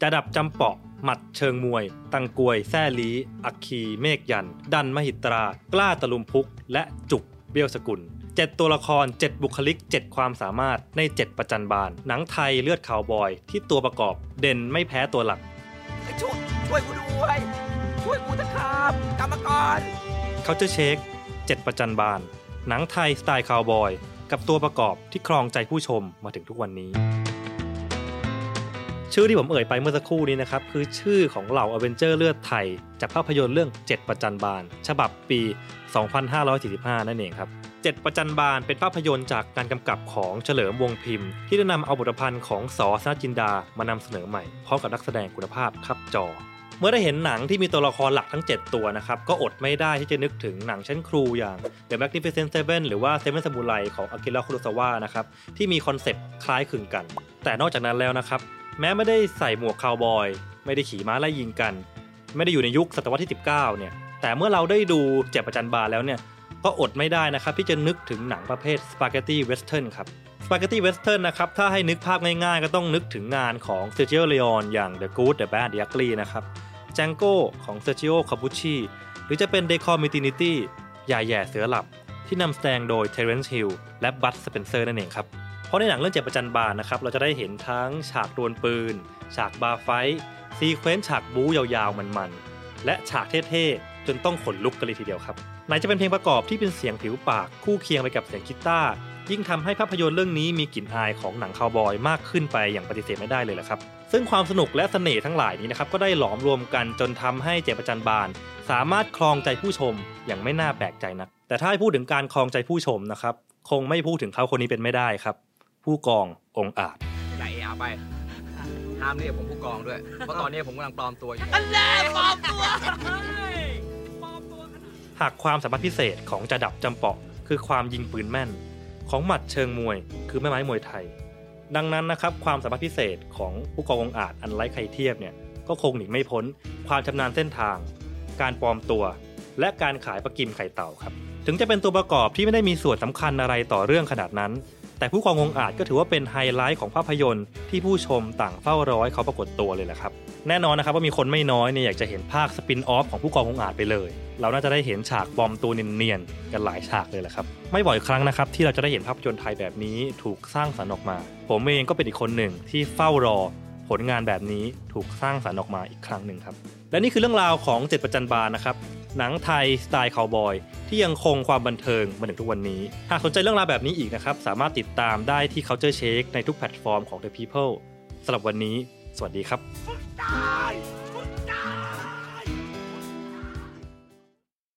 จะดับจำเปาะ หมัดเชิงมวย ตังกวย แซ่ลีอัคคีเมฆยัน ดันมหิตรา กล้าตะลุมพุก และจุกเบี้ยวสกุลเจ็ดตัวละคร 7 บุคลิก 7 ความสามารถใน 7 ประจันบาน หนังไทยเลือดขาวบอย ที่ตัวประกอบเด่นไม่แพ้ตัวหลัก ช่วยช่วยกูด้วยช่วยกูนะครับกรรมกรเขาจะเช็ค 7 ประจันบาน หนังไทยสไตล์คาวบอย กับตัวประกอบที่ครองใจผู้ชมมาถึงทุกวันนี้ ชื่อที่ผมเอ่ยไปเมื่อสักครู่นี้นะครับ คือชื่อของเหล่าอเวนเจอร์เลือดไทย จากภาพยนตร์เรื่อง 7 ประจันบาน ฉบับปี 2545 นั่นเองครับ 7 ประจันบานเป็นภาพยนตร์จากการกำกับของเฉลิมวงพิมพ์ ที่ได้นำเอาบทพันธ์ของสอสนจินดามานำเสนอใหม่พร้อมกับนักแสดงคุณภาพครับจอเมื่อได้เห็นหนังที่มีตัวละครหลักทั้ง 7 ตัวนะครับ ก็อดไม่ได้ที่จะนึกถึงหนังชั้นครูอย่าง The Magnificent Seven หรือว่า Seven Samurai ของอากิระคุโรซาวะนะครับ ที่มี concept คล้ายคลึงกัน แต่นอกจากนั้นแล้วนะครับ แม้ไม่ได้ใส่หมวกคาวบอย ไม่ได้ขี่ม้าไล่ยิงกัน ไม่ได้อยู่ในยุคศตวรรษที่ 19 เนี่ย แต่เมื่อเราได้ดูเจ็บประจันบาลแล้วเนี่ย ก็อดไม่ได้นะครับที่จะนึกถึงหนังประเภท Spaghetti Western ครับ Spaghetti Western นะครับ ถ้าให้นึกภาพง่ายๆ ก็ต้องนึกถึงงานของเซอร์จิโอเล o อนอย่าง The Good The Bad The Ugly นะครับ j จ n โกของ Sergio Corbucci หรือจะเป็น d e c o m i t i n i t y อย่าแหย่เสือหลับ ที่นำแสดงโดย Terence Hill และ Bud Spencer นั่นเองครับ เพราะในหนังเรื่องเจ็บประจันบานนะครับเราจะได้เห็นทั้งฉากดวลปืน ฉาก bar fight sequence ฉากบู๊ยาวๆมันๆและฉากเท่ๆจนต้องขนลุกกันเลยทีเดียวครับไหนจะเป็นเพลงประกอบที่เป็นเสียงผิวปากคู่เคียงไปกับเสียงกีตาร์ยิ่งทำให้ภาพยนตร์เรื่องนี้มีกลิ่นอายของหนังคาวบอยมากขึ้นไปอย่างปฏิเสธไม่ได้เลยแหละครับ ซึ่งความสนุกและเสน่ห์ทั้งหลายนี้นะครับก็ได้หลอมรวมกันจนทำให้เจ็บประจันบาน สามารถครองใจผู้ชมอย่างไม่น่าแปลกใจนัก แต่ถ้าพูดถึงการครองใจผู้ชมนะครับคงไม่พูดถึงเขาคนนี้เป็นไม่ได้ครับ ผู้กององค์อาจไหลเอาไป ห้ามเรียกผมผู้กองด้วย เพราะตอนนี้ผมกำลังปลอมตัวอยู่หากความสามารถพิเศษของจะดับจำเปาะ คือความยิงปืนแม่น ของหมัดเชิงมวย คือแม่ไม้มวยไทย ดังนั้นนะครับความสามารถพิเศษของผู้กององอาจอันไร้ใครเทียบเนี่ยก็คงหนีไม่พ้น ความชำนาญเส้นทาง การปลอมตัว และการขายปลากิมไข่เต่าครับ ถึงจะเป็นตัวประกอบที่ไม่ได้มีส่วนสำคัญอะไรต่อเรื่องขนาดนั้น แต่ผู้กององอาจก็ถือว่าเป็นไฮไลท์ของภาพยนตร์ที่ผู้ชมต่างเฝ้ารอให้เขาปรากฏตัวเลยแหละครับ แน่นอนนะครับว่ามีคนไม่น้อยเนี่ยอยากจะเห็นภาคสปินออฟของผู้กององอาจไปเลย เราน่าจะได้เห็นฉากปลอมตัวเนียนๆกันหลายฉากเลยแหละครับ ไม่บ่อยครั้งนะครับที่เราจะได้เห็นภาพยนตร์ไทยแบบนี้ถูกสร้างสรรค์ออกมา ผมเองก็เป็นอีกคนหนึ่งที่เฝ้ารอ ผลงานแบบนี้ถูกสร้างสรรค์ออกมาอีกครั้งหนึ่งครับ และนี่คือเรื่องราวของเจ็ดประจันบานนะครับ หนังไทยสไตล์คาวบอย ที่ยังคงความบันเทิงมาถึงทุกวันนี้ หากสนใจเรื่องราวแบบนี้อีกนะครับ สามารถติดตามได้ที่ Culture Shake ในทุกแพลตฟอร์มของ The People สำหรับวันนี้ สวัสดีครับ